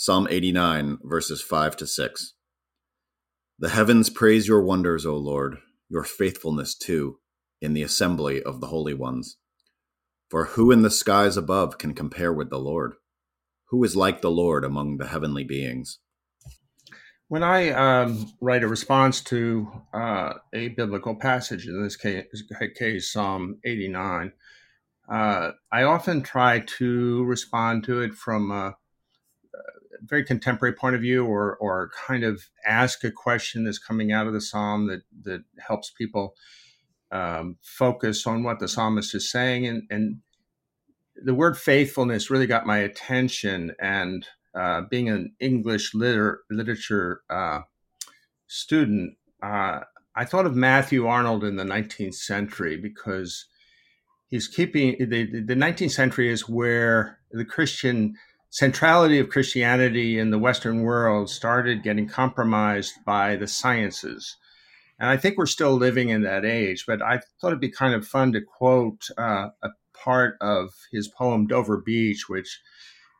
Psalm 89, verses 5 to 6. The heavens praise your wonders, O Lord, your faithfulness too, in the assembly of the holy ones. For who in the skies above can compare with the Lord? Who is like the Lord among the heavenly beings? When I um, write a response to uh, a biblical passage, in this case, case Psalm 89, uh, I often try to respond to it from a very contemporary point of view or or kind of ask a question that's coming out of the psalm that that helps people um, focus on what the psalmist is saying. And and the word faithfulness really got my attention and uh, being an english liter- literature uh, student uh, i thought of matthew arnold in the 19th century because he's keeping the, the 19th century is where the christian centrality of Christianity in the Western world started getting compromised by the sciences. And I think we're still living in that age, but I thought it'd be kind of fun to quote uh, a part of his poem, Dover Beach, which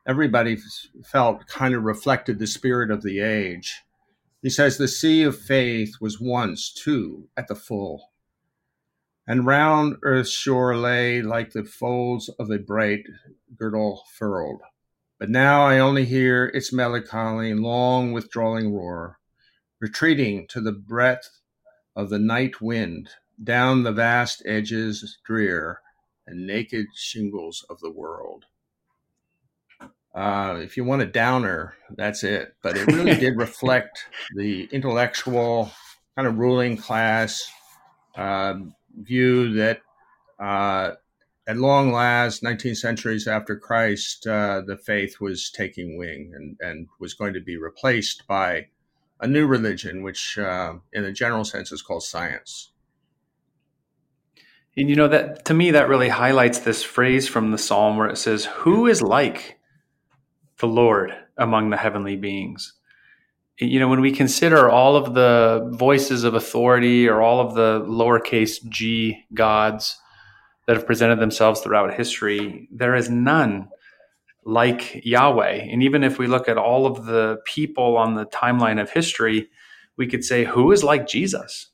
everybody felt kind of reflected the spirit of the age. He says, The sea of faith was once, too, at the full. And round earth's shore lay like the folds of a bright girdle furled. But now I only hear its melancholy, long withdrawing roar, retreating to the breath of the night wind down the vast edges drear and naked shingles of the world. Uh, if you want a downer, that's it. But it really did reflect the intellectual kind of ruling class uh, view that uh, at long last, 19 centuries after Christ, uh, the faith was taking wing and, and was going to be replaced by a new religion, which, uh, in a general sense, is called science. And you know that to me that really highlights this phrase from the psalm where it says, "Who is like the Lord among the heavenly beings?" You know, when we consider all of the voices of authority or all of the lowercase g gods that have presented themselves throughout history, there is none like Yahweh. And even if we look at all of the people on the timeline of history, we could say, who is like Jesus?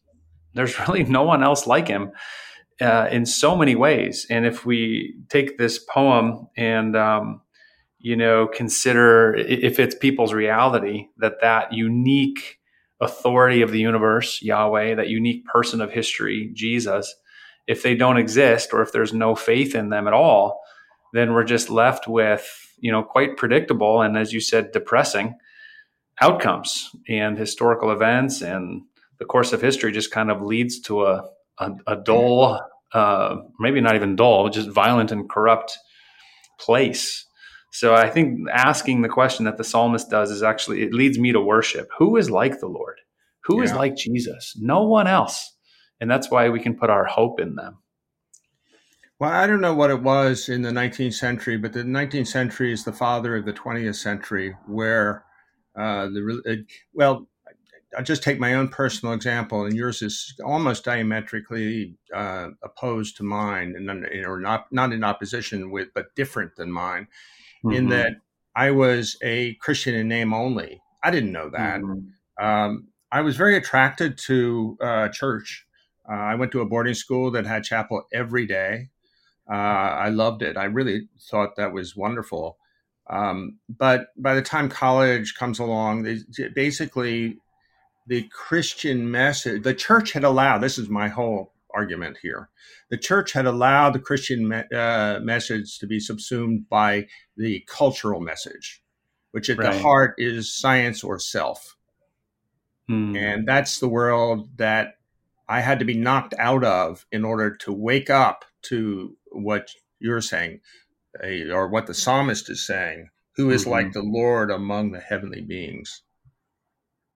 There's really no one else like him uh, in so many ways. And if we take this poem and, um, you know, consider if it's people's reality that that unique authority of the universe, Yahweh, that unique person of history, Jesus, if they don't exist or if there's no faith in them at all, then we're just left with, you know, quite predictable and as you said, depressing outcomes and historical events and the course of history just kind of leads to a, a, a dull, uh, maybe not even dull, just violent and corrupt place. So I think asking the question that the psalmist does is actually, it leads me to worship. Who is like the Lord? Who yeah. is like Jesus? No one else and that's why we can put our hope in them. Well, I don't know what it was in the 19th century, but the 19th century is the father of the 20th century, where uh, the uh, well, I'll just take my own personal example, and yours is almost diametrically uh, opposed to mine, and or not not in opposition with, but different than mine, mm-hmm. in that I was a Christian in name only. I didn't know that. Mm-hmm. Um, I was very attracted to uh, church. Uh, I went to a boarding school that had chapel every day. Uh, I loved it. I really thought that was wonderful. Um, but by the time college comes along, they, basically the Christian message, the church had allowed, this is my whole argument here, the church had allowed the Christian me- uh, message to be subsumed by the cultural message, which at right. the heart is science or self. Hmm. And that's the world that I had to be knocked out of in order to wake up to what you're saying, or what the psalmist is saying, who is mm-hmm. like the Lord among the heavenly beings.